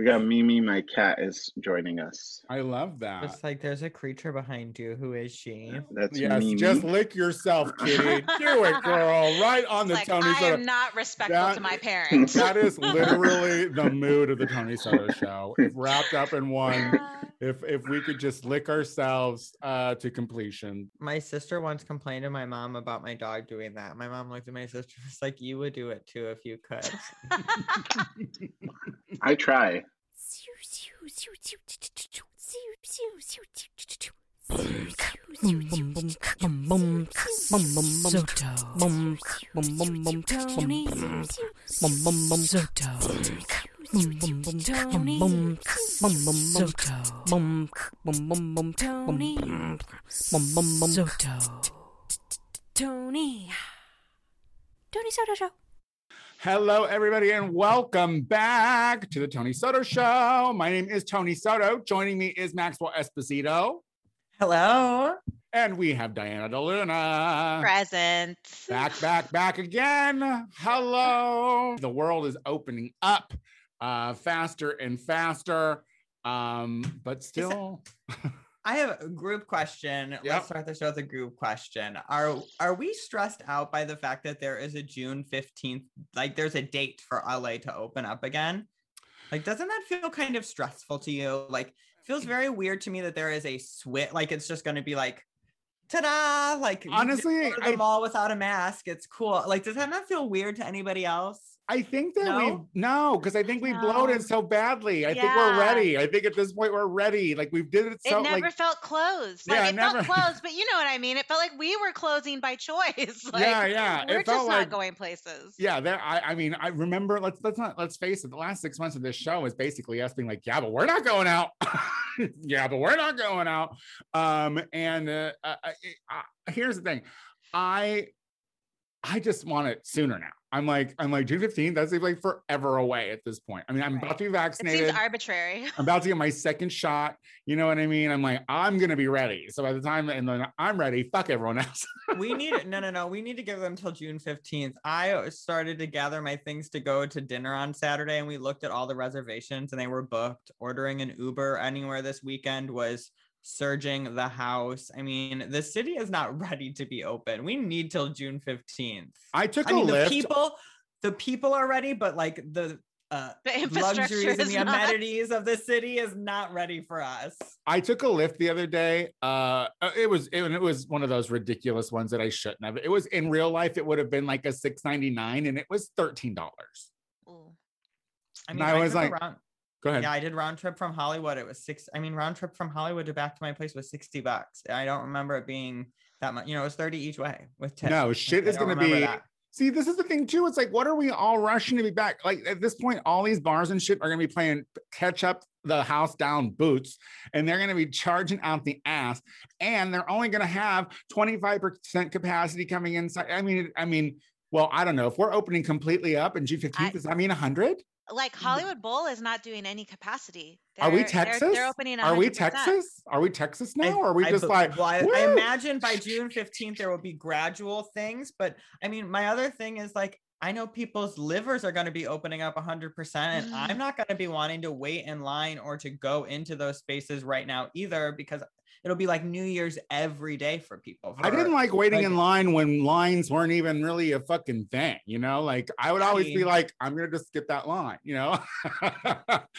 We got Mimi, my cat, is joining us. I love that. It's like there's a creature behind you. Who is she? That's yes, Mimi. just lick yourself, kitty. Do it, girl. Right on the like, Tony I Soto. am not respectful That- to my parents. That is literally the mood of the Tony Soto show. If wrapped up in one. If if we could just lick ourselves uh to completion. My sister once complained to my mom about my dog doing that. My mom looked at my sister and was like, You would do it too if you could. I try. Tony. Tony Soto Show. Hello, everybody, and welcome back to the Tony Soto Show. My name is Tony Soto. Joining me is Maxwell Esposito, Hello. and we have Diana DeLuna. Present. Back, back, back again. Hello. The world is opening up uh, faster and faster, um, but still. I have a group question. Yep. Let's start the show with a group question. Are are we stressed out by the fact that there is a June 15th, like there's a date for LA to open up again? Like, doesn't that feel kind of stressful to you? Like, feels very weird to me that there is a switch, like it's just gonna be like ta-da! Like Honestly, go to the I- mall without a mask. It's cool. Like, does that not feel weird to anybody else? I think that No? we've no, because I think we No. bloated so badly. I think we're ready. I think at this point we're ready. Like we've did it so it never like felt closed. Like Yeah, it never- felt closed, but you know what I mean. It felt like we were closing by choice. like, Yeah, yeah, it We're felt just like- not going places. yeah, there I I mean, I remember let's let's not let's face it, the last six months of this show is basically us being like, yeah, but we're not going out. yeah, but we're not going out. Um, and uh, uh, uh, uh, here's the thing. I I just want it sooner now. I'm like, I'm like June 15th. That's like forever away at this point. I mean, I'm about to be vaccinated. It vaccinated. seems arbitrary. I'm about to get my second shot. You know what I mean? I'm like, I'm gonna be ready. So by the time and then I'm ready, fuck everyone else. we need no no no we need to give them till june 15th i started to gather my things to go to dinner on saturday and we looked at all the reservations and they were booked ordering an uber anywhere this weekend was surging the house i mean the city is not ready to be open we need till june 15th I took i a mean the people the people are ready but like the uh The infrastructure luxuries and the not. amenities of the city is not ready for us I took a Lyft the other day. Uh, uh, it was it, it was one of those ridiculous ones that I shouldn't have. It was in real life. It would have been like a six ninety nine, and it was thirteen dollars. Ooh. i And mean I I was like- round- Go ahead. Yeah, I did round trip from Hollywood. It was six. I mean, round trip from Hollywood to back to my place was sixty bucks. I don't remember it being that much. You know, it was thirty each way with tips. No, shit I is gonna be- that. See, this is the thing too. It's like, what are we all rushing to be back? Like at this point, all these bars and shit are gonna be playing catch up the house down boots, and they're gonna be charging out the ass, and they're only gonna have 25% capacity coming inside. I mean, I mean, well, I don't know. If we're opening completely up in June 15th, I- does that mean 100? Like Hollywood Bowl is not doing any capacity. Are we They're- they're- Texas? They're, opening. Are we 100%. Texas? Are we Texas I- now? or are we I just be- like, well, I, I imagine by June 15th there will be gradual things. But I mean, my other thing is like, I know people's livers are going to be opening up 100%, and Mm. I'm not going to be wanting to wait in line or to go into those spaces right now either because it'll be like New Year's every day for people. I didn't like waiting like- in line when lines weren't even really a fucking thing, you know? Like I would I always be like, I'm gonna just skip that line, you know?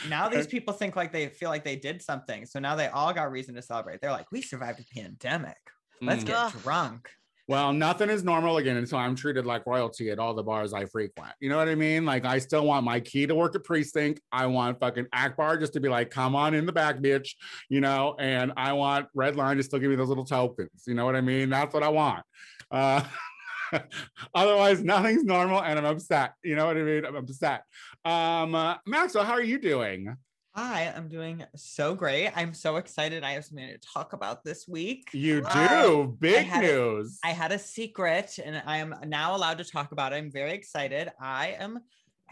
now these people think like they feel like they did something. So now they all got reason to celebrate. They're like, we survived a pandemic. Let's Mm. get Ugh. drunk. Well, nothing is normal again until I'm treated like royalty at all the bars I frequent. You know what I mean? Like I still want my key to work at precinct. I want fucking Akbar just to be like, come on in the back, bitch. You know, and I want Redline to still give me those little tokens. You know what I mean? That's what I want. Uh Otherwise, nothing's normal, and I'm upset. You know what I mean? I'm upset. Um, uh, Maxwell, how are you doing? I am doing so great. I'm so excited. I have something to talk about this week. You I- do big it- news. I had a secret and I am now allowed to talk about it. I'm very excited. I am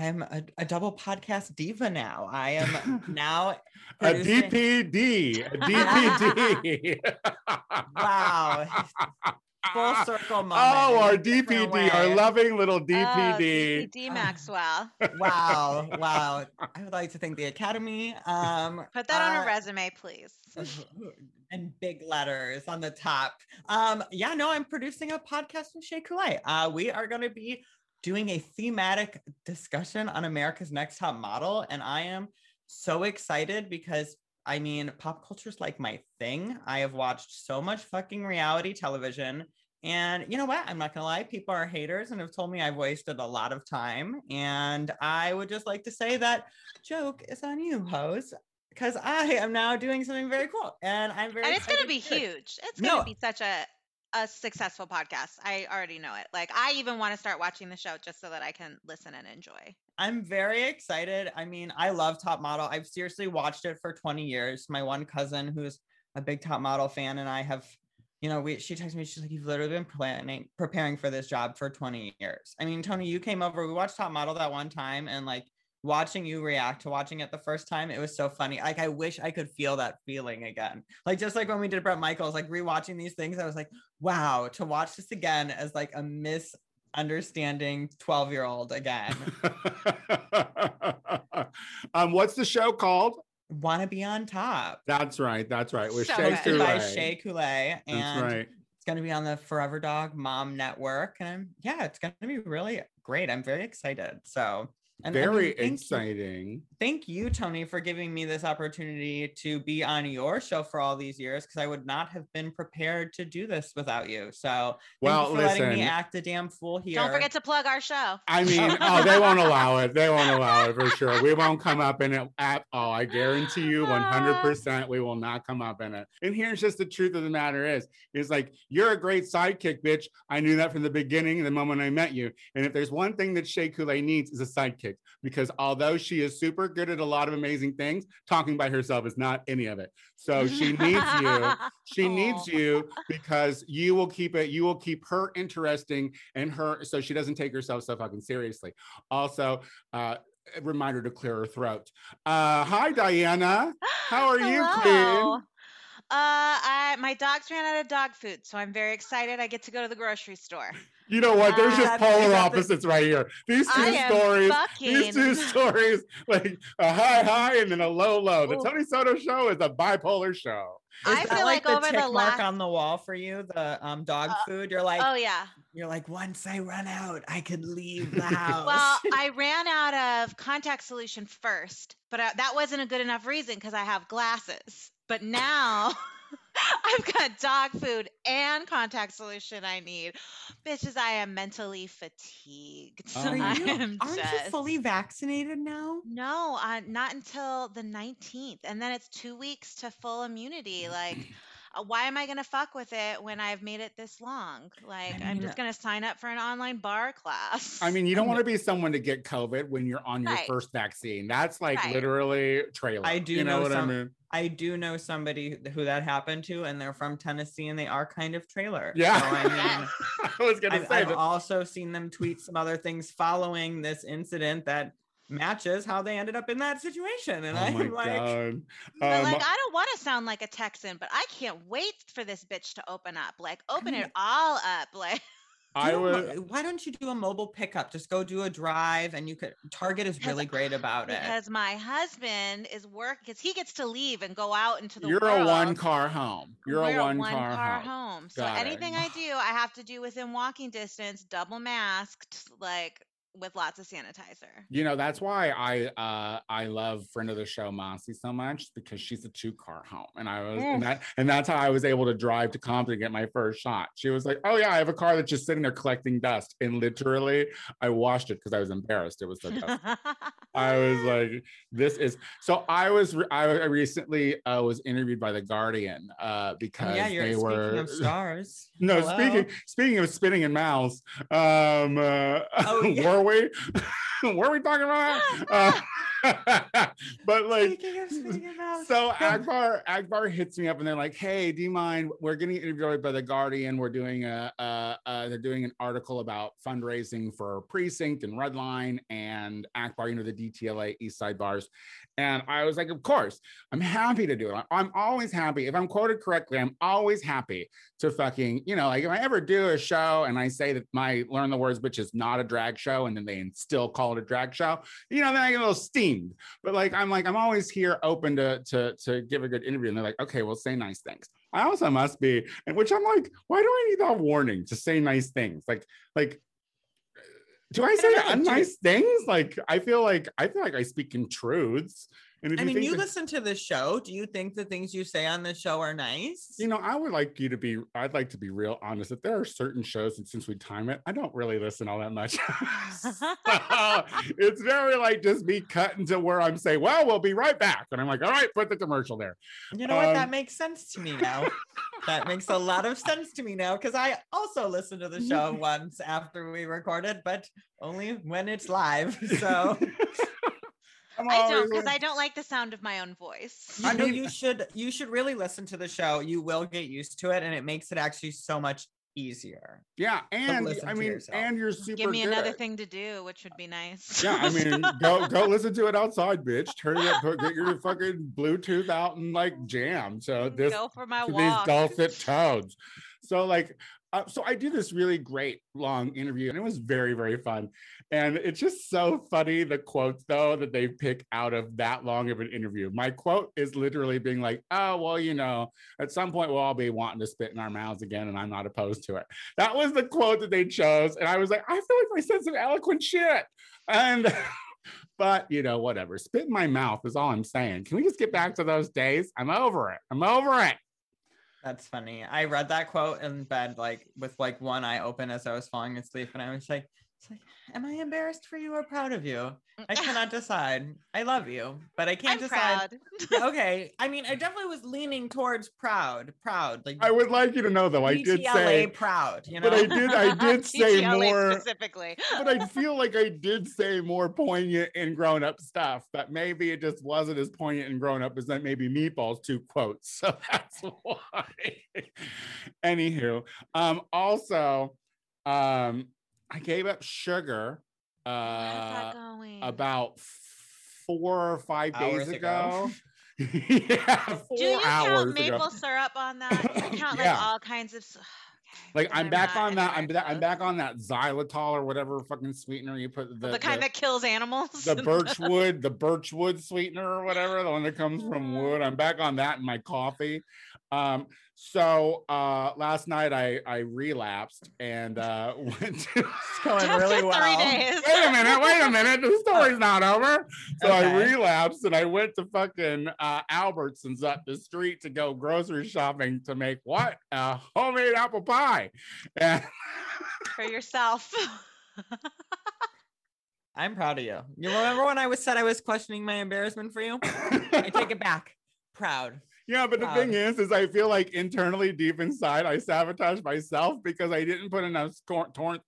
I'm a, a double podcast diva now. I am now a DPD, a DPD. Wow. full circle moment. Oh, our DPD, our loving little Oh, DPD. DPD Maxwell. Wow, wow. I would like to thank the Academy. Um, Put that on uh, a resume, please. and big letters on the top. Um, yeah, no, I'm producing a podcast with Shea Coulee. Uh, we are going to be doing a thematic discussion on America's Next Top Model, and I am so excited because I mean, pop culture is like my thing. I have watched so much fucking reality television. And you know what? I'm not gonna lie, people are haters and have told me I've wasted a lot of time. And I would just like to say that joke is on you, hoes, because I am now doing something very cool. And I'm very and it's going to be huge. It's going to No. be such a a successful podcast. I already know it. Like I even want to start watching the show just so that I can listen and enjoy. I'm very excited. I mean, I love Top Model. I've seriously watched it for 20 years. My one cousin, who's a big Top Model fan, and I have, you know, we she texted me. She's like, "You've literally been planning, preparing for this job for 20 years." I mean, Tony, you came over. We watched Top Model that one time, and like watching you react to watching it the first time, it was so funny. Like, I wish I could feel that feeling again. Like just like when we did Bret Michaels, like rewatching these things, I was like, "Wow!" To watch this again as like a misunderstanding 12 year old again. um, what's the show called? Want to be on top. That's right. That's right. With So Shea good. hosted by Shea Coulee, and That's right. it's going to be on the Forever Dog Mom Network, and I'm, yeah, it's going to be really great. I'm very excited. So, and I mean, Very thank you- exciting. Thank you, Tony, for giving me this opportunity to be on your show for all these years because I would not have been prepared to do this without you. So, thank Well, you for letting me listen. act a damn fool here. Don't forget to plug our show. I mean, oh, they won't allow it. They won't allow it for sure. We won't come up in it at all. I guarantee you 100% we will not come up in it. And here's just the truth of the matter is, is like, you're a great sidekick, bitch. I knew that from the beginning, the moment I met you. And if there's one thing that Shea Coulee needs is a sidekick, because although she is super good at a lot of amazing things, talking by herself is not any of it. So she needs you. She needs you because you will keep it, you will keep her interesting and her so she doesn't take herself so fucking seriously. Also, uh reminder to clear her throat. Uh hi Diana. How are you, Queen? Uh, I my dogs ran out of dog food, so I'm very excited. I get to go to the grocery store. You know what? There's Uh, just That's- polar is that the- opposites right here. These two I am stories. These two stories, like a high high and then a low low. The Ooh. Tony Soto show is a bipolar show. Is I that feel like, like the over the tick mark last- on the wall for you, the um dog Uh, food. You're like, Oh yeah. you're like, once I run out, I could leave the house. Well, I ran out of contact solution first, but uh, that wasn't a good enough reason because I have glasses. But now I've got dog food and contact solution I need. Bitches, I am mentally fatigued. So So my I you, am aren't you fully vaccinated now? No, uh, not until the 19th. And then it's two weeks to full immunity. Like, Uh, why am I going to fuck with it when I've made it this long? Like, I'm just going to sign up for an online bar class. I mean, you don't want to be someone to get COVID when you're on your Right. first vaccine. That's like Right. literally trailer. I do you know, know what some- I mean. I do know somebody who that happened to, and they're from Tennessee, and they are kind of trailer. Yeah. So, I mean, I was gonna I've, say I've that. also seen them tweet some other things following this incident that matches how they ended up in that situation. And oh I'm like. But Um, like, I don't want to sound like a Texan, but I can't wait for this bitch to open up. Like, open it all up. Like, I do a would. why don't you do a mobile pickup? Just go do a drive, and you could. Target is really great about it. because my husband is work because he gets to leave and go out into the You're world. a one car home. You're We're a one, car, home. home. So Got it. anything I do, I have to do within walking distance, double masked, like with lots of sanitizer. You know that's why I uh I love friend of the show Mossy so much because she's a two car home and I was and that and that's how I was able to drive to Compton to get my first shot. She was like, "Oh yeah, I have a car that's just sitting there collecting dust," and literally I washed it because I was embarrassed. It was so dust. I was like, "This is." So I was re- I recently uh, was interviewed by the Guardian uh Oh, because yeah, you're they speaking were of stars. No, Hello? speaking speaking of spitting in mouths, um, uh, Oh, yeah. We? were we talking about? Uh, but like, Speaking of spitting in mouths. Yeah. so Akbar Akbar hits me up and they're like, "Hey, do you mind? We're getting interviewed by the Guardian. We're doing a, uh, uh, they're doing an article about fundraising for Precinct and Redline and Akbar, you know, the DTLA East Side bars." And I was like, "Of course, I'm happy to do it. I'm always happy. If I'm quoted correctly, I'm always happy to fucking, you know, like if I ever do a show and I say that my Learn the Words bitch is not a drag show, and then they still call it a drag show, you know, then I get a little steamed. But like, I'm like, I'm always here open to to to give a good interview. And they're like, okay, well, say nice things. I also must be, and which I'm like, why do I need that warning to say nice things? Like, like do I say unnice things? Like, I feel like I feel like I speak in truths. And if I you mean, think you that- listen to the show. Do you think the things you say on the show are nice? You know, I would like you to be, I'd like to be real honest that there are certain shows, and since we time it, I don't really listen all that much. So, it's very like just me cutting to where I'm saying, well, we'll be right back. And I'm like, all right, put the commercial there. You know what? That Um, makes sense to me now. that makes a lot of sense to me now because I also listened to the show once after we recorded, but only when it's live. So I don't because I don't like the sound of my own voice. you I know you should you should really listen to the show. You will get used to it, and it makes it actually so much easier. yeah. And I mean, yourself. and you're super Give me another good. thing to do, which would be nice. Yeah, I mean, go go listen to it outside, bitch. Turn it up, put, get your fucking Bluetooth out and like jam. So this go for my to these walk. dulcet tones. So like, uh, so I do this really great long interview, and it was very very fun. And it's just so funny the quotes though that they pick out of that long of an interview. My quote is literally being like, "Oh well, you know, at some point we'll all be wanting to spit in our mouths again, and I'm not opposed to it." That was the quote that they chose, and I was like, I feel like I said some eloquent shit, and. But you know, whatever. Spit in my mouth is all I'm saying. Can we just get back to those days? I'm over it. I'm over it. That's funny. I read that quote in bed, like with like one eye open as I was falling asleep, and I was like, it's like, am I embarrassed for you or proud of you? I cannot decide. I love you, but I can't I'm decide. proud. okay. I mean, I definitely was leaning towards proud, proud. Like I would like you to know though, I did DTLA say, proud, you know. but I did, I did say more. specifically. But I feel like I did say more poignant and grown up stuff. But maybe it just wasn't as poignant and grown up as that maybe Meatballs two quotes. So that's why. Anywho, um, also, um, I gave up sugar. Uh, about four or five Hours days ago. ago. yeah, four Do you hours count ago. maple syrup on that? Do you count like Yeah. all kinds of? s- Okay, Like then I'm back on that. I'm anywhere back. I'm back on that xylitol or whatever fucking sweetener you put. The, kind that kills animals. the birchwood, the birchwood sweetener or whatever, the one that comes from wood. I'm back on that in my coffee. Um, so uh last night I I relapsed and uh went to it's going After really well. days. wait a minute, wait a minute, the story's not over. So I relapsed and I went to fucking uh Albertsons up the street to go grocery shopping to make what? A homemade apple pie. And for yourself. I'm proud of you. You remember when I was said I was questioning my embarrassment for you? I take it back. Proud. Yeah, but the Proud. thing is, is I feel like internally, deep inside, I sabotage myself because I didn't put enough corn, corn,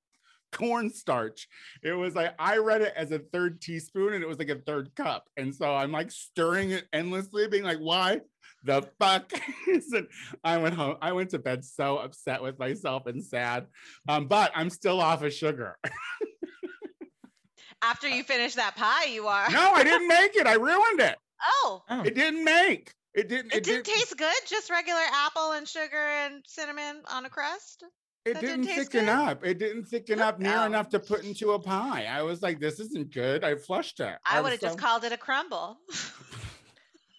cornstarch. It was like I read it as a third teaspoon, and it was like a third cup, and so I'm like stirring it endlessly, being like, "Why the fuck?" isn't I went home. I went to bed so upset with myself and sad, um, but I'm still off of sugar. After you finish that pie, you are. no, I didn't make it. I ruined it. Oh, Oh. It didn't make. It didn't. it didn't taste good. Just regular apple and sugar and cinnamon on a crust. It didn't didn't thicken good? up. It didn't thicken up near Oh. enough to put into a pie. I was like, this isn't good. I flushed it. I was would have just called it a crumble.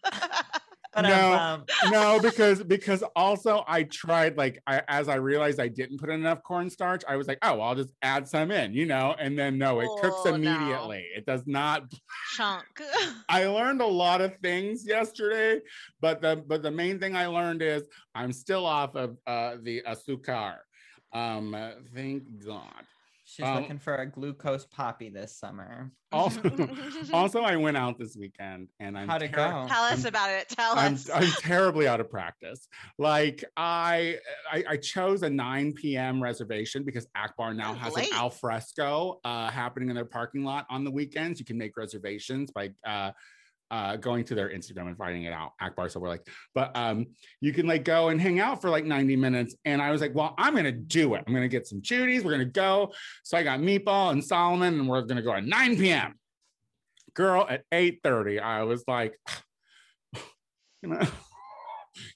But No. um, no, because because also I tried like I, as I realized I didn't put enough cornstarch, I was like, oh, I'll just add some in, you know, and then no, it cooks Oh, no. immediately. It does not. Chunk. I learned a lot of things yesterday, but the but the main thing I learned is I'm still off of uh, the azúcar. Um, thank God. She's Um, looking for a glucose poppy this summer. Also, also, I went out this weekend and I'm How'd it terri- go? Tell us I'm- about it. Tell I'm, us. I'm terribly out of practice. Like I, I, I chose a 9 p.m. reservation because Akbar now Oh, has late. an al fresco uh, happening in their parking lot on the weekends. You can make reservations by uh, uh, going to their Instagram and finding it out, Akbar Silver Lake, But um, you can like go and hang out for like 90 minutes. And I was like, well, I'm gonna do it. I'm gonna get some Judies. We're gonna go. So I got Meatball and Solomon, and we're gonna go at 9 p.m. Girl, at 8:30, I was like, you know.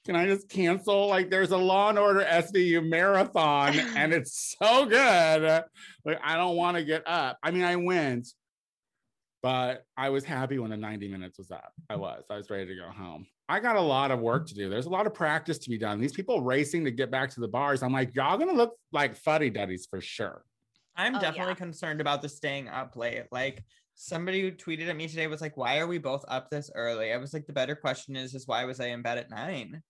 Can I just cancel? Like, there's a Law and Order SVU marathon, and it's so good. Like, I don't want to get up. I mean, I went, but I was happy when the 90 minutes was up. I was. I was ready to go home. I got a lot of work to do. There's a lot of practice to be done. These people racing to get back to the bars. I'm like, y'all gonna look like fuddy duddies for sure. I'm Oh, definitely yeah. concerned about the staying up late. Like somebody who tweeted at me today was like, "Why are we both up this early?" I was like, "The better question is, is why was I in bed at nine?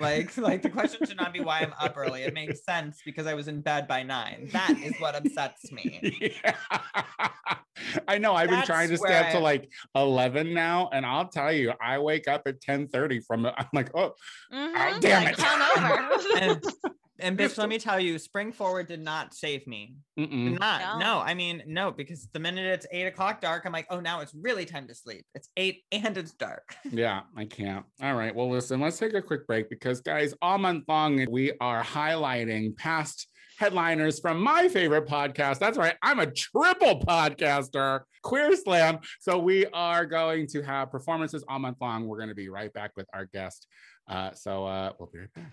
Like, like the question should not be why I'm up early. It makes sense because I was in bed by nine. That is what upsets me. Yeah. I know. I've been trying to stay up to like 11 now, and I'll tell you, I wake up at 10:30 from. I'm like, oh, Mhm, damn like, it. And, and bitch, let me tell you, spring forward did not save me. Did not. No. No, I mean, no, because the minute it's eight o'clock dark, I'm like, oh, now it's really time to sleep. It's eight and it's dark. Yeah, I can't. All right. Well, listen, let's take a quick break because, guys, all month long, we are highlighting past headliners from my favorite podcast. That's right. I'm a triple podcaster, Queer Slam. So we are going to have performances all month long. We're going to be right back with our guest. Uh, so uh, we'll be right back.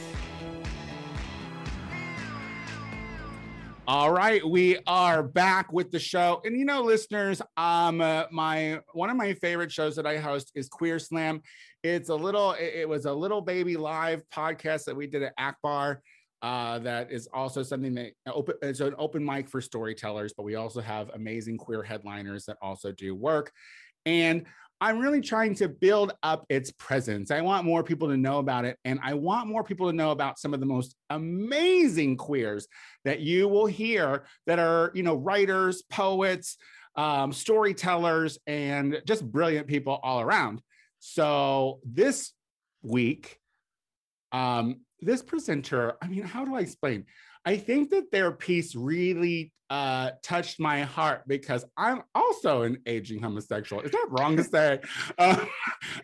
All right, we are back with the show, and you know, listeners, um, uh, my one of my favorite shows that I host is Queer Slam. It's a little, it, it was a little baby live podcast that we did at Akbar. Uh, that is also something that open. It's an open mic for storytellers, but we also have amazing queer headliners that also do work, and I'm really trying to build up its presence. I want more people to know about it, and I want more people to know about some of the most amazing queers that you will hear that are, you know, writers, poets, um, storytellers, and just brilliant people all around. So this week, um, this presenter, I mean, how do I explain? I think that their piece really uh, touched my heart because I'm also an aging homosexual. Is that wrong to say? Uh,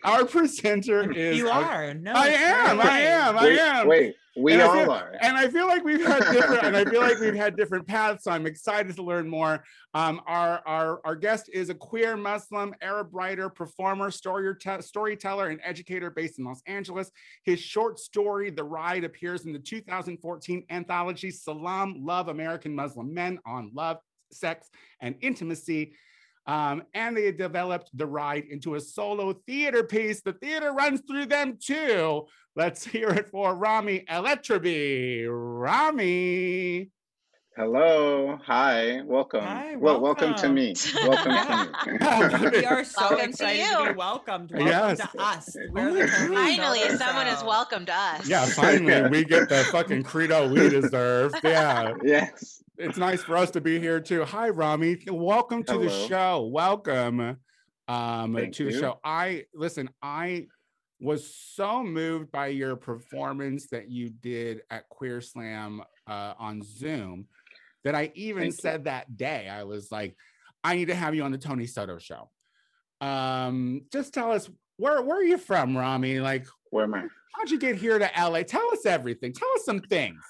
our presenter is you are. No, I it's very am. I am. I Wait, am. wait, we And all feel- are. And I feel like we've had different, and I feel like we've had different paths. So I'm excited to learn more. Um, our, our, our guest is a queer Muslim Arab writer, performer, story, storyteller, and educator based in Los Angeles. His short story, The Ride, appears in the 2014 anthology Salaam Love American Muslim Men on Love, Sex, and Intimacy. Um, and they developed The Ride into a solo theater piece. The theater runs through them too. Let's hear it for Rami El-Etreby. Rami. Hello, hi, welcome. Hi, well, welcome to me. Welcome to me. we are so Welcome excited to, you. be welcomed. Welcome Yes. to us. Oh We're my the Tony Finally, someone has welcomed us. Yeah, finally, we get the fucking credo we deserve. Yeah, yes. It's nice for us to be here too. Hi, Rami. Welcome to the show. Welcome um, Thank to the show. I listen. I was so moved by your performance that you did at Queer Slam uh, on Zoom that I even Thank you. said that day I was like, I need to have you on the Tony Soto show. Um, just tell us where where are you from, Rami? Like, Where am I? how'd you get here to LA? Tell us everything. Tell us some things.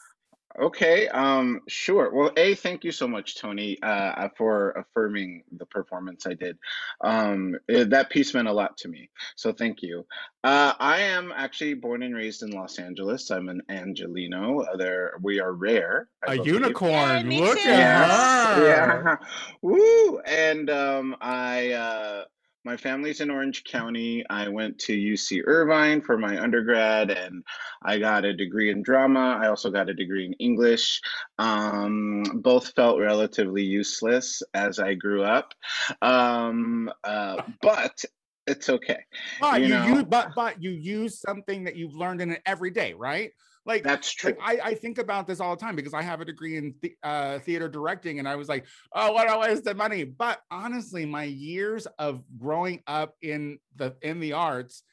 Okay, um, sure. Well, A, thank you so much, Tony, uh, for affirming the performance I did. Um, eh, that piece meant a lot to me, so thank you. Uh, I am actually born and raised in Los Angeles. I'm an Angelino. Uh, There, we are rare. I A believe. unicorn. Yay, Look too. at her. Yeah. Woo. And um, I, uh, my family's in Orange County. I went to UC Irvine for my undergrad and I got a degree in drama. I also got a degree in English. Um, both felt relatively useless as I grew up. Um, uh, but it's okay. But You you, know. use but but you use something that you've learned in it every day, right? Like That's true. like I, I think about this all the time because I have a degree in the, uh, theater directing, and I was like, oh, what a waste of money. But honestly, my years of growing up in the in the arts,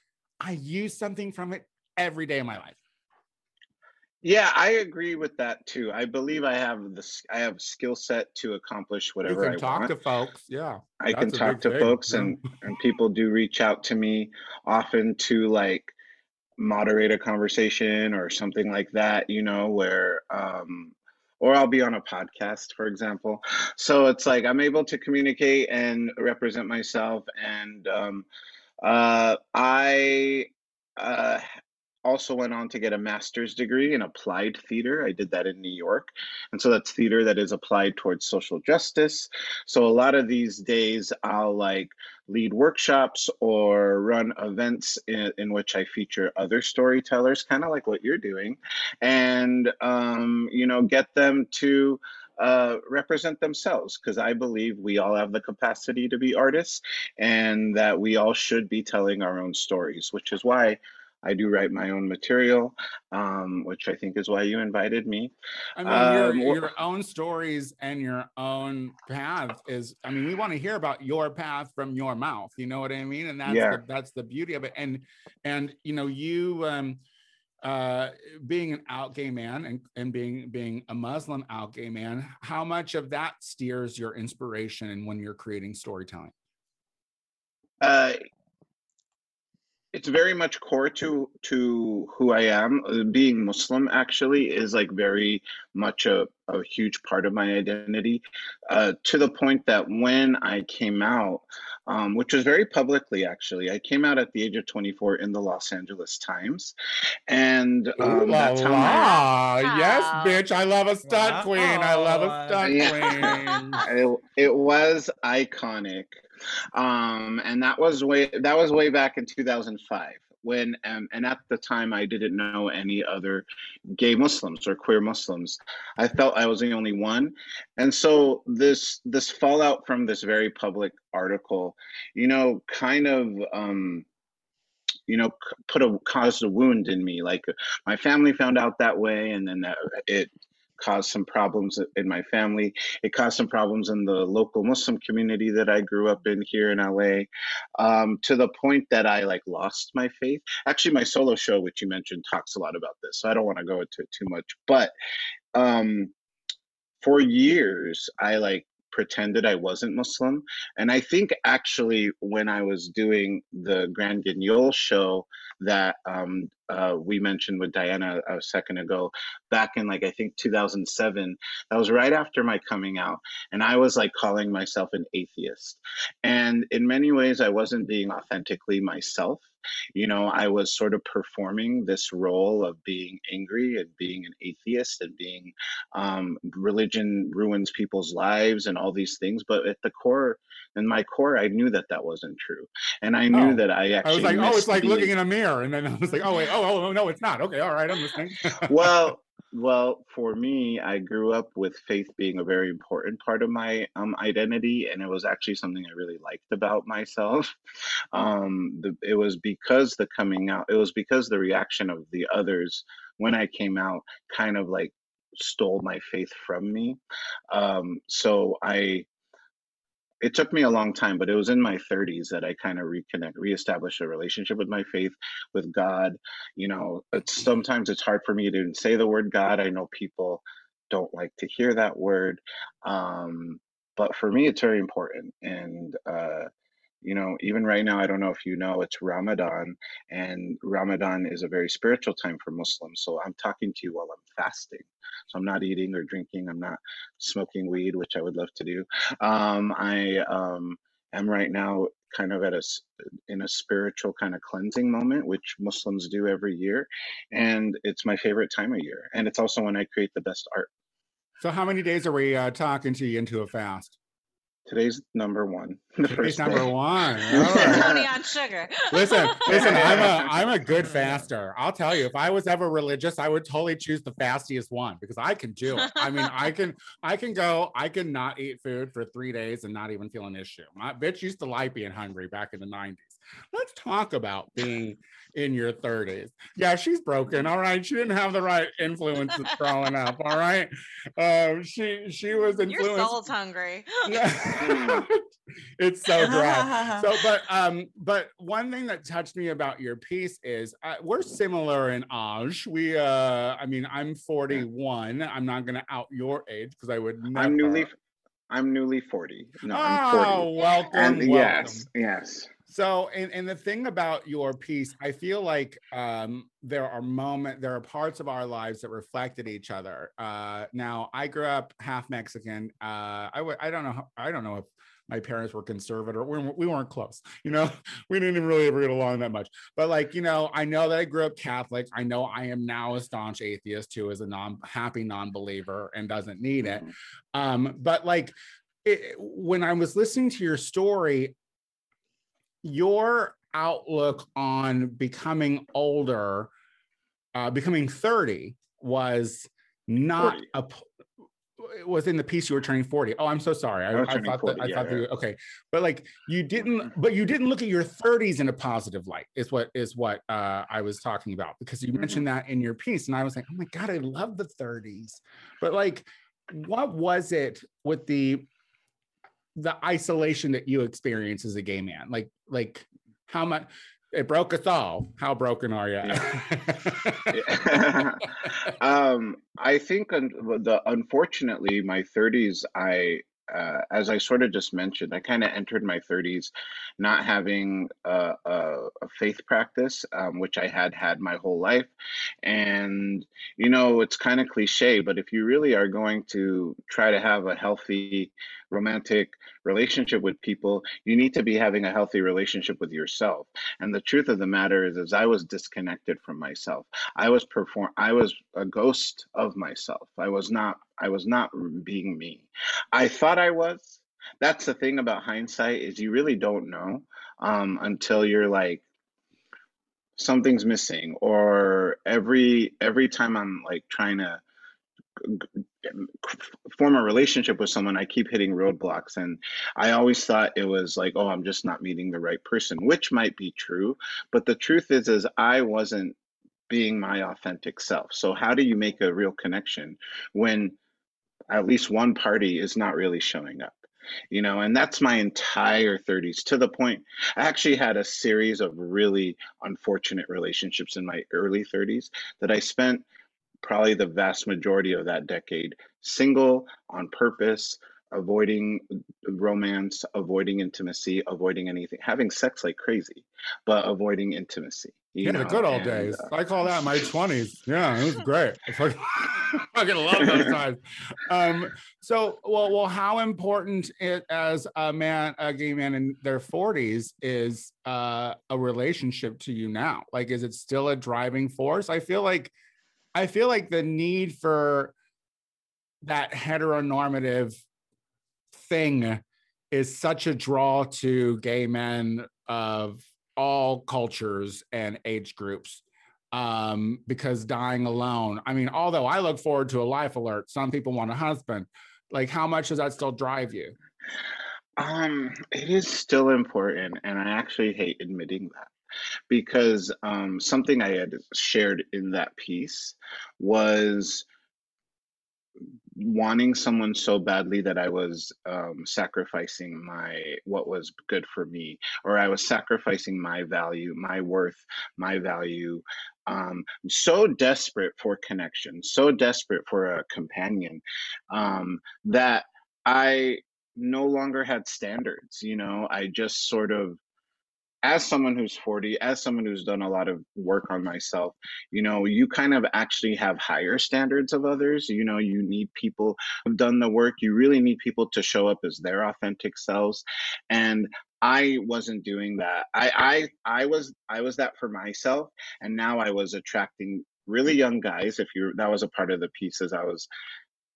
I use something from it every day of my life. Yeah, I agree with that too. I believe I have this. I have skill set to accomplish You whatever can I talk want. to folks. Yeah. I can talk to thing, folks, yeah. and and people do reach out to me often to like moderate a conversation or something like that. You know, where um, or I'll be on a podcast, for example. So it's like I'm able to communicate and represent myself, and um, uh, I uh, also went on to get a master's degree in applied theater. I did that in New York. And so that's theater that is applied towards social justice. So a lot of these days I'll like lead workshops or run events in, in which I feature other storytellers, kind of like what you're doing, and um, you know, get them to uh, represent themselves because I believe we all have the capacity to be artists and that we all should be telling our own stories, which is why I do write my own material, um, which I think is why you invited me. I mean, Um, your your own stories and your own path is. I mean, we want to hear about your path from your mouth. You know what I mean? And that's Yeah. the, that's the beauty of it. And and you know, you um, uh, being an out gay man and and being being a Muslim out gay man, how much of that steers your inspiration and when you're creating storytelling? Uh, it's very much core to to who I am. Uh, Being Muslim actually is like very much a, a huge part of my identity, uh, to the point that when I came out, um, which was very publicly actually, I came out at the age of 24 in the Los Angeles Times, and um, Ooh la that's how my la. Yes, bitch. I love a stunt queen. I love a stunt Yeah. queen. it, it was iconic um and that was way that was way back in 2005 when um, and at the time i didn't know any other gay muslims or queer muslims. I felt i was the only one. And so this this fallout from this very public article you know kind of um you know put a caused a wound in me. Like my family found out that way and then that it caused some problems in my family. It caused some problems in the local muslim community that i grew up in here in la um, to the point that i like lost my faith. Actually my solo show which you mentioned talks a lot about this so i don't want to go into it too much but um, for years i like pretended i wasn't muslim. And i think actually when i was doing the grand guignol show that um, uh, we mentioned with diana a second ago back in like i think 2007 that was right after my coming out. And i was like calling myself an atheist. And in many ways i wasn't being authentically myself you know i was sort of performing this role of being angry and being an atheist and being um, religion ruins people's lives and all these things but at the core in my core i knew that that wasn't true and i knew Oh. that i actually I was like, oh, it's like being- looking in a mirror. And then I was like, oh, wait, oh, oh, oh, no, it's not. Okay, all right, I'm listening. well well for me i grew up with faith being a very important part of my um, identity and it was actually something i really liked about myself. Um, the, it was because the coming out it was because the reaction of the others when i came out kind of like stole my faith from me. Um, so i it took me a long time, but it was in my 30s that I kind of reconnect, reestablish a relationship with my faith, with God. You know, it's sometimes it's hard for me to say the word God. I know people don't like to hear that word, um, but for me, it's very important. And uh, you know, even right now, I don't know if you know, it's Ramadan, and Ramadan is a very spiritual time for Muslims. So I'm talking to you while I'm fasting. So I'm not eating or drinking. I'm not smoking weed, which I would love to do. Um, I um, am right now kind of at a in a spiritual kind of cleansing moment, which Muslims do every year, and it's my favorite time of year. And it's also when I create the best art. so, how many days are we uh, talking to you into a fast? Today's number one. The Today's first number day. one. All right. Honey on sugar. Listen, listen, I'm a I'm a good faster. I'll tell you, if I was ever religious, I would totally choose the fastiest one because I can do it. I mean, I can I can go, I can not eat food for three days and not even feel an issue. My bitch used to like being hungry back in the 90s. Let's talk about being in your 30s. Yeah, she's broken. All right. She didn't have the right influences growing up. All right. Um, she she was influenced. Your influenced. soul's hungry. Yeah. it's so dry. So, but um, but one thing that touched me about your piece is uh, we're similar in age. We uh, I mean, I'm 41. I'm not gonna out your age because I would never. I'm newly I'm newly 40. No, I'm Oh, 40. welcome. And welcome. yes, yes. So, and, and the thing about your piece, I feel like um, there are moment, there are parts of our lives that reflected each other. Uh, now, I grew up half Mexican. Uh, I w- I don't know. how- I don't know if my parents were conservative. We, we weren't close. You know, we didn't even really ever get along that much. But like, you know, I know that I grew up Catholic. I know I am now a staunch atheist who is a non happy non-believer and doesn't need it. Mhm. Um, but like it, when I was listening to your story, your outlook on becoming older, uh, becoming 30 was not 40. a it was in the piece you were turning 40 oh i'm so sorry i, I I thought 40, that i yeah, thought that yeah. you, okay but like you didn't but you didn't look at your 30s in a positive light is what is what uh, i was talking about because you Mhm. mentioned that in your piece and i was like oh my god i love the 30s but like what was it with the the isolation that you experience as a gay man like like how much it broke us all how broken are you Yeah. um, I think un- the unfortunately my 30s I uh, as I sort of just mentioned, I kind of entered my 30s not having a, a, a faith practice, um, which I had had my whole life. And, you know, it's kind of cliche, but if you really are going to try to have a healthy romantic relationship with people, you need to be having a healthy relationship with yourself. And the truth of the matter is, is I was disconnected from myself. I was perform I was a ghost of myself. I was not I was not being me. I thought I was. That's the thing about hindsight is you really don't know um, until you're like something's missing or every every time I'm like trying to form a relationship with someone i keep hitting roadblocks. And i always thought it was like oh i'm just not meeting the right person which might be true. But the truth is is i wasn't being my authentic self. So how do you make a real connection when at least one party is not really showing up? You know and that's my entire 30s to the point i actually had a series of really unfortunate relationships in my early 30s that i spent probably the vast majority of that decade single on purpose avoiding romance avoiding intimacy avoiding anything having sex like crazy but avoiding intimacy you yeah the know, good old and, days. uh, i call that my 20s yeah it was great. I fucking- fucking love those times. Um so well well how important it as a man a gay man in their 40s is uh a relationship to you now? Like is it still a driving force? I feel like i feel like the need for that heteronormative thing is such a draw to gay men of all cultures and age groups um because dying alone i mean although i look forward to a life alert some people want a husband like how much does that still drive you? Um, it is still important, and I actually hate admitting that because um, something I had shared in that piece was wanting someone so badly that I was um, sacrificing my what was good for me, or I was sacrificing my value, my worth, my value. Um, so desperate for connection, so desperate for a companion, um, that I no longer had standards. You know, I just sort of as someone who's 40, as someone who's done a lot of work on myself, you know, you kind of actually have higher standards of others. You know, you need people who've done the work. You really need people to show up as their authentic selves. And I wasn't doing that. I I I was I was that for myself. And now I was attracting really young guys. If you that was a part of the pieces I was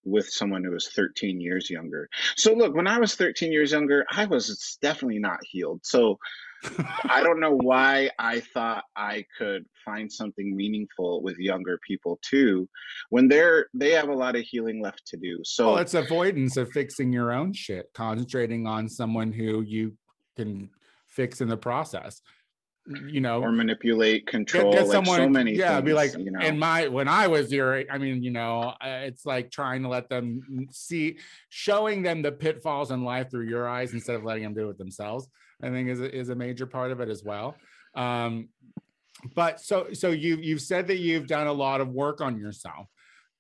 with someone who was 13 years younger. So look, when I was 13 years younger, I was definitely not healed. So I don't know why I thought I could find something meaningful with younger people too, when they're they have a lot of healing left to do. So well it's avoidance of fixing your own shit concentrating on someone who you can fix in the process you know, or manipulate, control, get, get like someone, so many yeah, things. be like, you know, in my when I was your, I mean, you know, uh, it's like trying to let them see, showing them the pitfalls in life through your eyes instead of letting them do it themselves. I think is a, is a major part of it as well. Um, but so so you you've said that you've done a lot of work on yourself.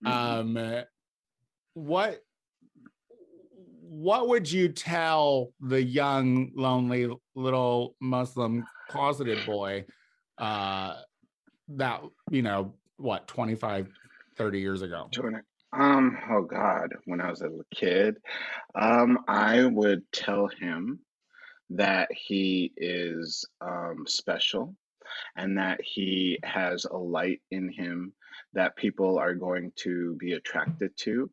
Mhm. Um, what what would you tell the young lonely little Muslim closeted boy uh, that you know what 25 30 years ago? Um, oh God, when I was a kid, um, I would tell him that he is um special and that he has a light in him that people are going to be attracted to.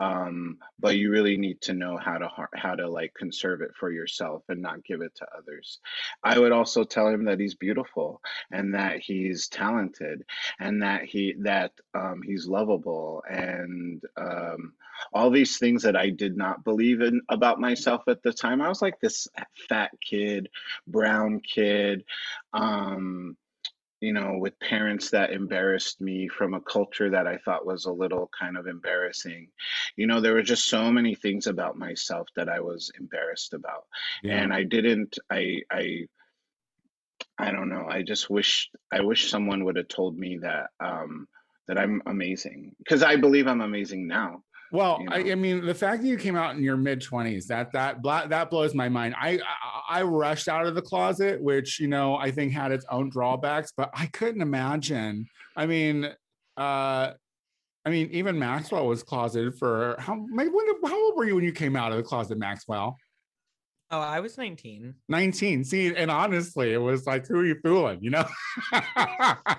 Um, but you really need to know how to how to like conserve it for yourself and not give it to others. I would also tell him that he's beautiful and that he's talented and that he that um, he's lovable and um, all these things that I did not believe in about myself at the time. I was like this fat kid, brown kid, um, you know, with parents that embarrassed me from a culture that I thought was a little kind of embarrassing. You know, there were just so many things about myself that I was embarrassed about. And I didn't I I I don't know. I just wish I wish someone would have told me that um that I'm amazing because I believe I'm amazing now. Well, you I, know. I mean, the fact that you came out in your mid twenties that that bla- that blows my mind. I, I I rushed out of the closet, which you know I think had its own drawbacks, but I couldn't imagine. I mean, uh, I mean, even Maxwell was closeted for how? Maybe when, how old were you when you came out of the closet, Maxwell? Oh, I was 19. 19. See, and honestly, it was like, who are you fooling? You know?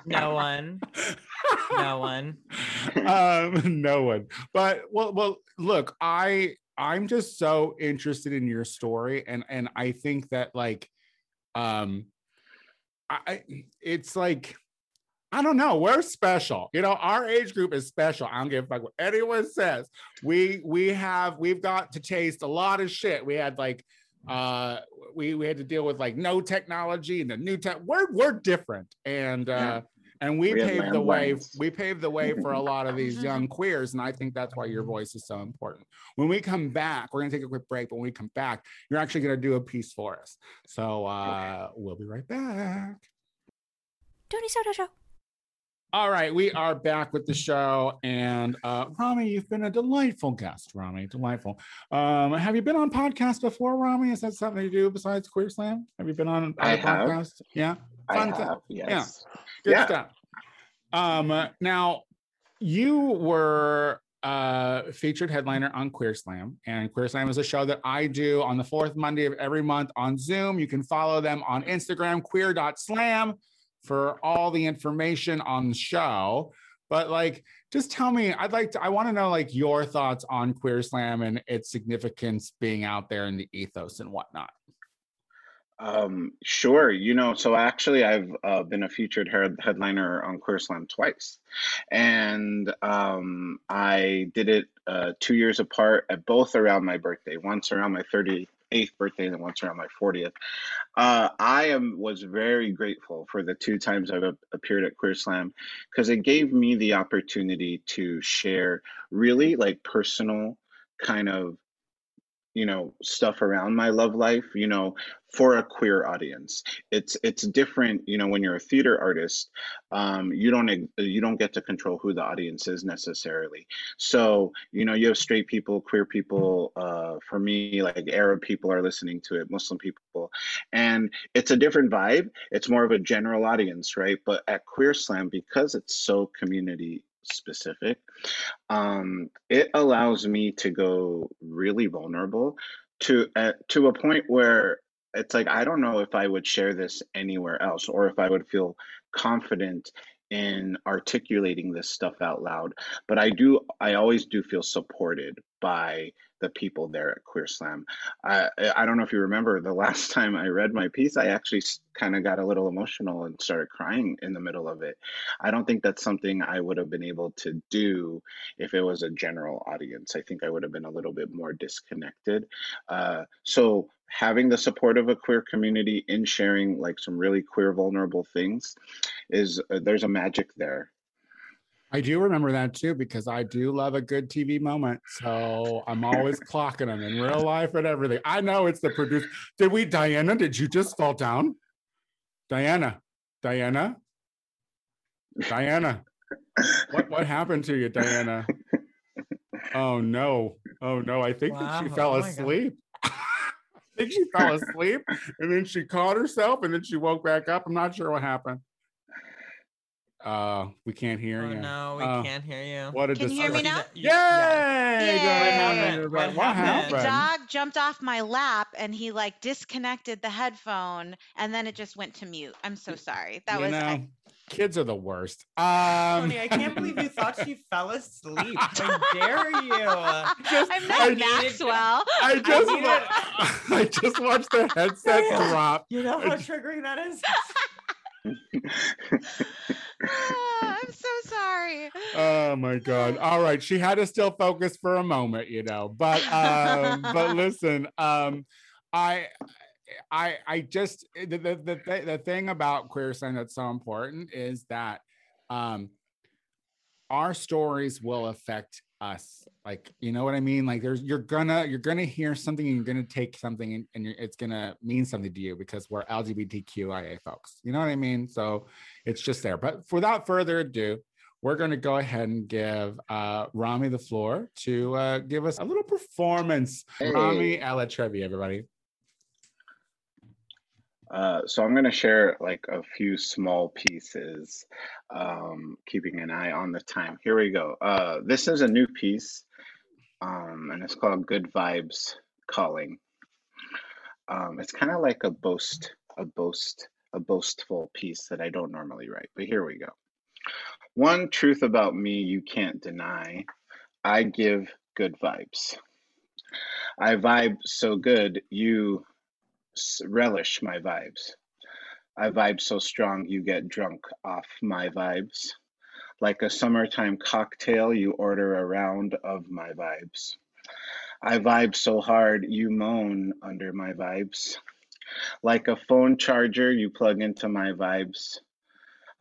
No one. No one. um, no one. But well, well, look, I I'm just so interested in your story, and and I think that like, um, I it's like. I don't know. We're special. You know, our age group is special. I don't give a fuck what anyone says. We we have we've got to taste a lot of shit. We had like uh we we had to deal with like no technology and the new tech. We're we're different. And uh Yeah. And we We paved the way landlines. we paved the way for a lot of these young queers and i think that's why your voice is so important. When we come back we're going to take a quick break but when we come back you're actually going to do a piece for us. So uh we'll be right back. Tony Soto Show. all right we are back with the show and uh rami you've been a delightful guest rami delightful. Um have you been on podcast before rami? Is that something you do besides queer slam have you been on I other have. yeah? I Fun have, yes. Good Yeah. stuff. Um, now you were uh featured headliner on Queer Slam, and Queer Slam is a show that I do on the fourth Monday of every month on Zoom. You can follow them on Instagram, queer.slam, for all the information on the show. But like, just tell me, I'd like to, I want to know like your thoughts on Queer Slam and its significance being out there in the ethos and whatnot. Um, sure. You know, so actually, I've uh, been a featured head headliner on Queer Slam twice, and um, I did it uh, two years apart, at both around my birthday. Once around my 38th birthday, and once around my 40th. Uh, I am was very grateful for the two times I've appeared at Queer Slam because it gave me the opportunity to share really like personal kind of you know stuff around my love life you know for a queer audience. It's it's different you know when you're a theater artist um you don't you don't get to control who the audience is necessarily. So you know you have straight people queer people uh for me like arab people are listening to it muslim people. And it's a different vibe. It's more of a general audience right? But at queer slam because it's so community specific um, it allows me to go really vulnerable to uh, to a point where it's like I don't know if I would share this anywhere else or if I would feel confident in articulating this stuff out loud but i do i always do feel supported by the people there at queer slam. I i don't know if you remember the last time i read my piece i actually kind of got a little emotional and started crying in the middle of it. I don't think that's something i would have been able to do if it was a general audience. I think i would have been a little bit more disconnected. Uh, so having the support of a queer community in sharing like some really queer vulnerable things is uh, there's a magic there I do remember that too because I do love a good TV moment. So I'm always clocking them in real life and everything. I know it's the producer. Did we, Diana? Did you just fall down? Diana, Diana, Diana. What what happened to you, Diana? Oh no! Oh no! I think that she fell Oh asleep. I think she fell asleep and then she caught herself and then she woke back up. I'm not sure what happened. Uh, we can't hear Oh you. no, we Oh, can't hear you. What a Can you hear me now? Yay! Yeah. Yay! What happened? What, What happened? The dog jumped off my lap and he like disconnected the headphone and then it just went to mute. I'm so sorry. That you was know, I, kids are the worst. Um, Tony, I can't believe you thought she fell asleep. How dare you? just, I'm I, not needed- Maxwell. I just, needed- wa- I just watched the headset drop. You know how triggering that is? Ah, I'm so sorry. Oh my god! All right, she had to still focus for a moment, you know. But um, but listen, um, I. I I just the the the, th- the thing about queer sin that's so important is that um our stories will affect us like you know what i mean like there's you're gonna you're gonna hear something and you're gonna take something and, and you're, it's gonna mean something to you because we're lgbtqia folks you know what i mean so it's just there but without further ado we're to go ahead and give uh, Rami the floor to uh, give us a little performance. Hey. Rami El-Etreby, everybody. Uh, so I'm going to share like a few small pieces, um, keeping an eye on the time. Here we go. Uh, this is a new piece, um, and it's called "Good Vibes Calling." Um, it's kind of like a boast, a boast, a boastful piece that I don't normally write. But here we go. One truth about me you can't deny: I give good vibes. I vibe so good you relish my vibes. I vibe so strong you get drunk off my vibes. Like a summertime cocktail, you order a round of my vibes. I vibe so hard you moan under my vibes. Like a phone charger, you plug into my vibes.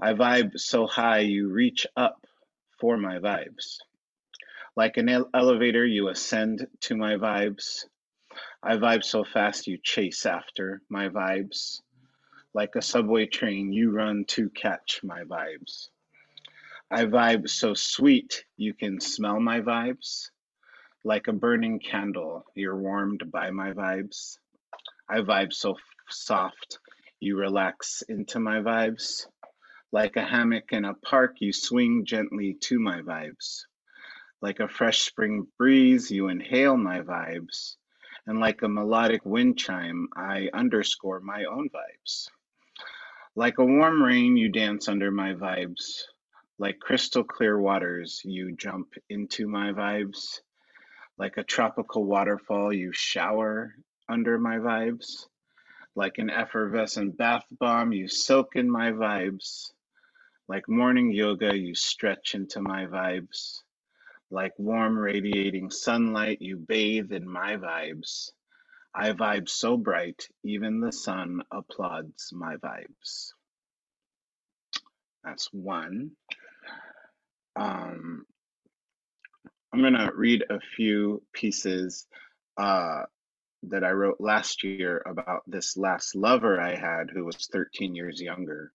I vibe so high you reach up for my vibes. Like an ele- elevator, you ascend to my vibes. I vibe so fast you chase after my vibes. Like a subway train, you run to catch my vibes. I vibe so sweet you can smell my vibes. Like a burning candle, you're warmed by my vibes. I vibe so f- soft you relax into my vibes. Like a hammock in a park, you swing gently to my vibes. Like a fresh spring breeze, you inhale my vibes. And like a melodic wind chime, I underscore my own vibes. Like a warm rain, you dance under my vibes. Like crystal clear waters, you jump into my vibes. Like a tropical waterfall, you shower under my vibes. Like an effervescent bath bomb, you soak in my vibes. Like morning yoga, you stretch into my vibes. Like warm radiating sunlight, you bathe in my vibes. I vibe so bright, even the sun applauds my vibes. That's one. Um, I'm gonna read a few pieces uh, that I wrote last year about this last lover I had who was 13 years younger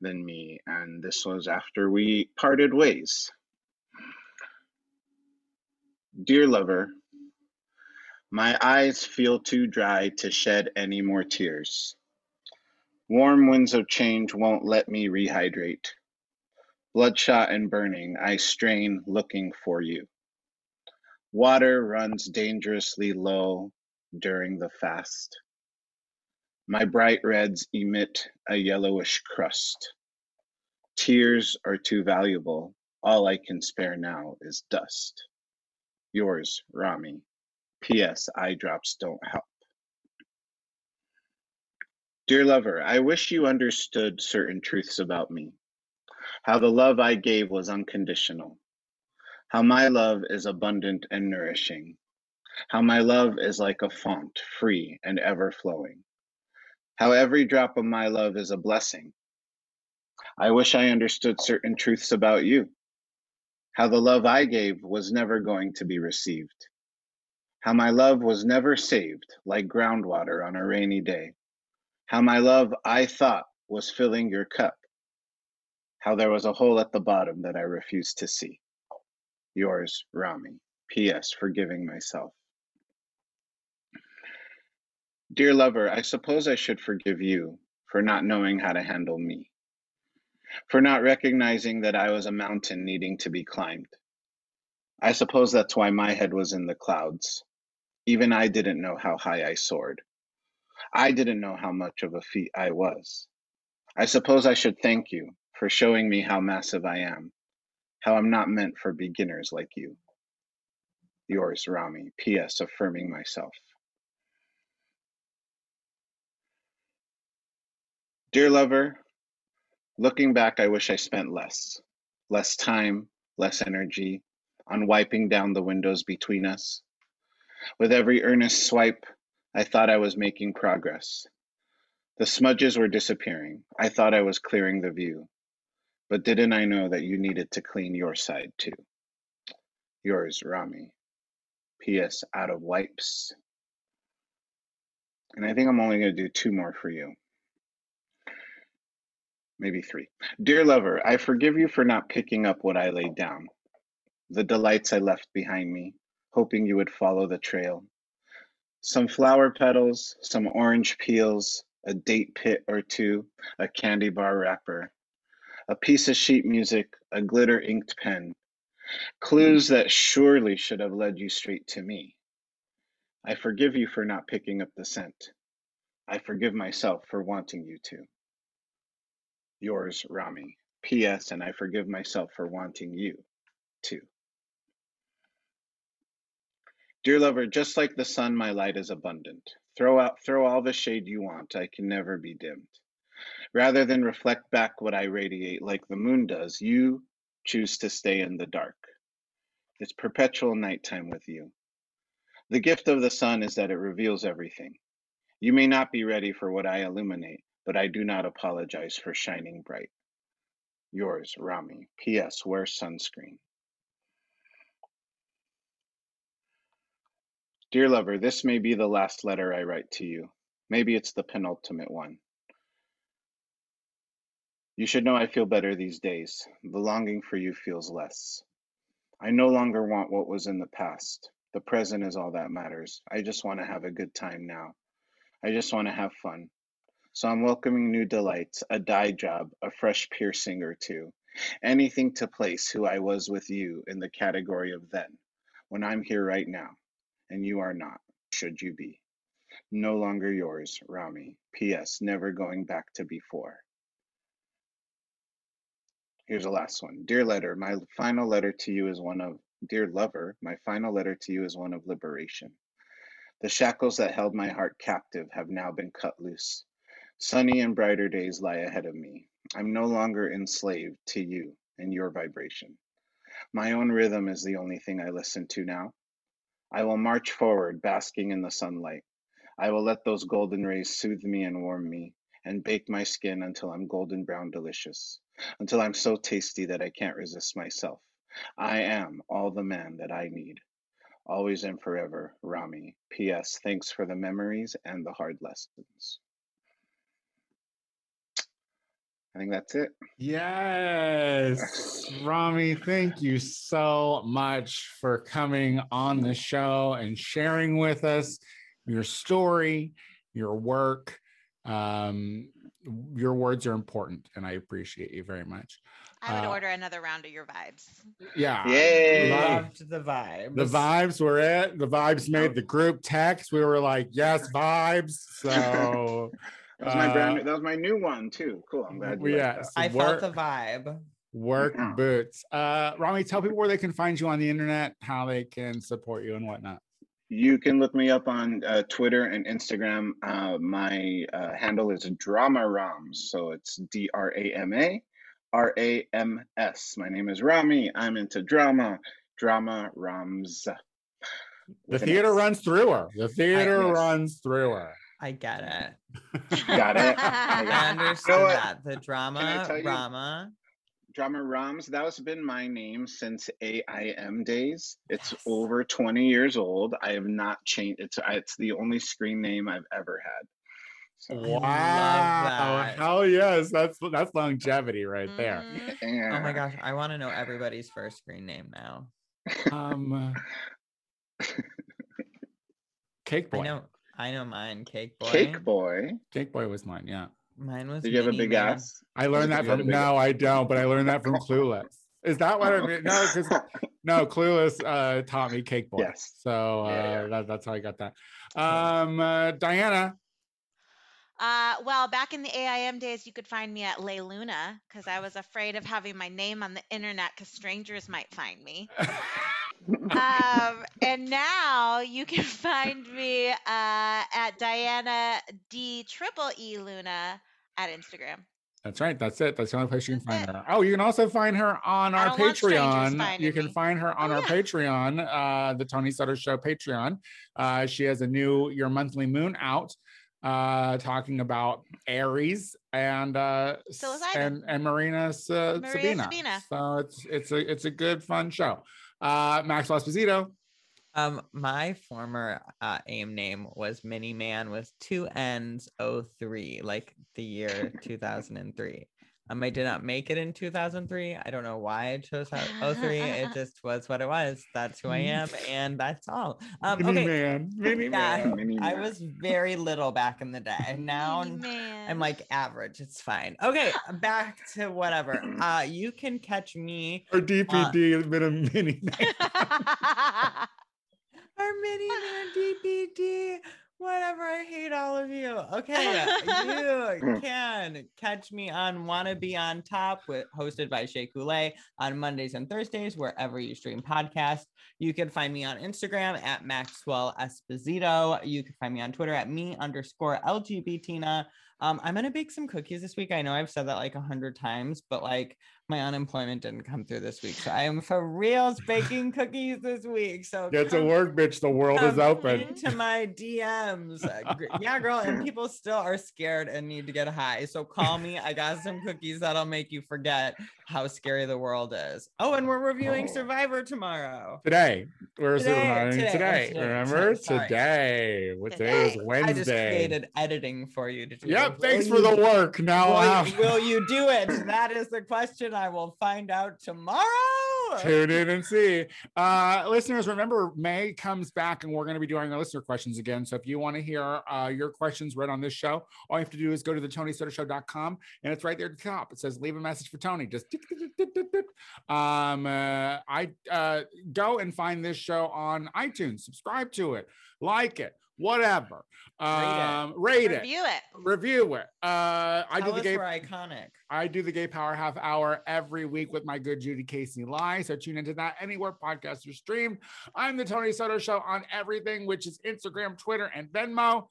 than me, and this was after we parted ways. Dear lover, my eyes feel too dry to shed any more tears. Warm winds of change won't let me rehydrate. Bloodshot and burning, I strain looking for you. Water runs dangerously low during the fast. My bright reds emit a yellowish crust. Tears are too valuable. All I can spare now is dust. Yours, Rami. P.S. Eye drops don't help. Dear lover, I wish you understood certain truths about me. How the love I gave was unconditional. How my love is abundant and nourishing. How my love is like a font, free and ever flowing. How every drop of my love is a blessing. I wish I understood certain truths about you. How the love I gave was never going to be received. How my love was never saved like groundwater on a rainy day. How my love I thought was filling your cup. How there was a hole at the bottom that I refused to see. Yours, Rami. P.S. Forgiving myself. Dear lover, I suppose I should forgive you for not knowing how to handle me, for not recognizing that I was a mountain needing to be climbed. I suppose that's why my head was in the clouds. Even I didn't know how high I soared. I didn't know how much of a feat I was. I suppose I should thank you for showing me how massive I am, how I'm not meant for beginners like you. Yours, Rami. P.S. Affirming myself. Dear lover, looking back, I wish I spent less. Less time, less energy on wiping down the windows between us. With every earnest swipe, I thought I was making progress. The smudges were disappearing. I thought I was clearing the view. But didn't I know that you needed to clean your side too? Yours, Rami. P.S. Out of wipes. And I think I'm only going to do two more for you maybe three. Dear lover, I forgive you for not picking up what I laid down, the delights I left behind me, hoping you would follow the trail. Some flower petals, some orange peels, a date pit or two, a candy bar wrapper, a piece of sheet music, a glitter inked pen, clues that surely should have led you straight to me. I forgive you for not picking up the scent. I forgive myself for wanting you to. Yours, Rami. P.S. And I forgive myself for wanting you too. Dear lover, just like the sun, my light is abundant. Throw out, throw all the shade you want. I can never be dimmed. Rather than reflect back what I radiate like the moon does, you choose to stay in the dark. It's perpetual nighttime with you. The gift of the sun is that it reveals everything. You may not be ready for what I illuminate, but I do not apologize for shining bright. Yours, Rami. P.S. Wear sunscreen. Dear lover, this may be the last letter I write to you. Maybe it's the penultimate one. You should know I feel better these days. The longing for you feels less. I no longer want what was in the past. The present is all that matters. I just want to have a good time now. I just want to have fun. So I'm welcoming new delights, a dye job, a fresh piercing or two, anything to place who I was with you in the category of then, when I'm here right now, and you are not, should you be. No longer yours, Rami. P.S. Never going back to before. Here's the last one. Dear letter, my final letter to you is one of, dear lover, my final letter to you is one of liberation. The shackles that held my heart captive have now been cut loose. Sunny and brighter days lie ahead of me. I'm no longer enslaved to you and your vibration. My own rhythm is the only thing I listen to now. I will march forward, basking in the sunlight. I will let those golden rays soothe me and warm me, and bake my skin until I'm golden brown delicious, until I'm so tasty that I can't resist myself. I am all the man that I need. Always and forever, Rami. P.S. Thanks for the memories and the hard lessons. I think that's it. Yes. Rami, thank you so much for coming on the show and sharing with us your story, your work. Um, your words are important, and I appreciate you very much. I would Uh, order another round of your vibes. Yeah. Yay! Love- Loved the vibe. The vibes were it. The vibes made the group text. We were like, yes, vibes. So That was my brand. Uh, New, that was my new one too. Cool. I'm glad. You Well, yeah, that. so I work, felt the vibe. work Yeah. boots. Uh, Rami, tell people where they can find you on the internet, how they can support you and whatnot. You can look me up on uh, Twitter and Instagram. Uh, my uh, handle is Drama Rams, so it's D R A M A R A M S. My name is Rami. I'm into drama. Drama Rams. The theater S. runs through her. The theater Yes. runs through her. I get it. Got it. I I got it. understood what? that. The drama, tell you? drama. Drama Rams. That has been my name since AIM days. It's Yes. over 20 years old. I have not changed. It's it's the only screen name I've ever had. So, Wow. that. Hell yes. That's that's longevity right there. Mhm. yeah. Oh my gosh, I want to know everybody's first screen name now. Um Cake Boy. I know, I know mine. Cake boy. Cake Boy. Cake Boy was mine, yeah. Mine was. Did you have a big Man. ass? I learned that You had a from big- no, I don't, but I learned that from Clueless. Is that what I mean? No, because no, Clueless uh taught me Cake Boy. Yes. So uh Yeah, yeah. That, that's how I got that. Um uh, Diana. Uh, well, back in the AIM days, you could find me at Lay Luna because I was afraid of having my name on the internet because strangers might find me. um, and now you can find me uh, at Diana D Triple E Luna at Instagram. That's right. That's it. That's the only place you can That's find it. her. Oh, you can also find her on I our don't want strangers Patreon. You can me. find her on Oh, our yeah. Patreon, uh, the Tony Sutter Show Patreon. Uh, she has a new Your Monthly Moon out, uh, talking about Aries and uh, and and Marina uh, Maria Sabina. Sabina. So it's it's a it's a good fun show. Uh, Max Esposito. Um, my former uh, AIM name was Mini Man with two N's O three, like the year 2003. Um, I did not make it in 2003. I don't know why I chose 03. It just was what it was. That's who I am, and that's all. Um, Mini okay. Man. Mini Yeah, Man. Mini I Man. was very little back in the day. and Now I'm like average. It's fine. Okay, back to whatever. Uh, you can catch me Or DPD has been a mini man. Our mini man DPD. Whatever. I hate all of you. Okay. you can catch me on Wanna Be on Top with hosted by Shea Coulee on Mondays and Thursdays, wherever you stream podcasts. You can find me on Instagram at Maxwell Esposito. You can find me on Twitter at me underscore LGBTina. Um, I'm gonna bake some cookies this week. I know I've said that like a hundred times, but like my unemployment didn't come through this week. So I am for reals baking cookies this week. So Get to work, bitch. The world is open. Into my DMs. Uh, yeah, girl. And people still are scared and need to get high. So call me. I got some cookies that'll make you forget how scary the world is. Oh, and we're reviewing Oh. Survivor tomorrow. Today. We're Today, today, today, today. Remember? today. Today. What today is Wednesday. I just created editing for you to do. Yep. Thanks for you the work. Now Will, I'll will you do it? That is the question I will find out tomorrow. tune in and see. Uh, listeners, remember May comes back and we're going to be doing our listener questions again. So if you want to hear uh, your questions read on this show, all you have to do is go to the TonySutterShow.com and it's right there at the top. It says leave a message for Tony. Just um, uh, I uh, go and find this show on iTunes, subscribe to it, like it, whatever. it. Um, rate it, Review it. review it. Uh, I do the us gay we're iconic. I do the Gay Power Half Hour every week with my good Judy Casey Lie. So tune into that anywhere podcasts are streamed. I'm the Tony Soto Show on everything, which is Instagram, Twitter, and Venmo.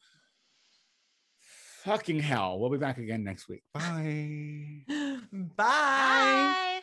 Fucking hell. We'll be back again next week. Bye. Bye. Bye.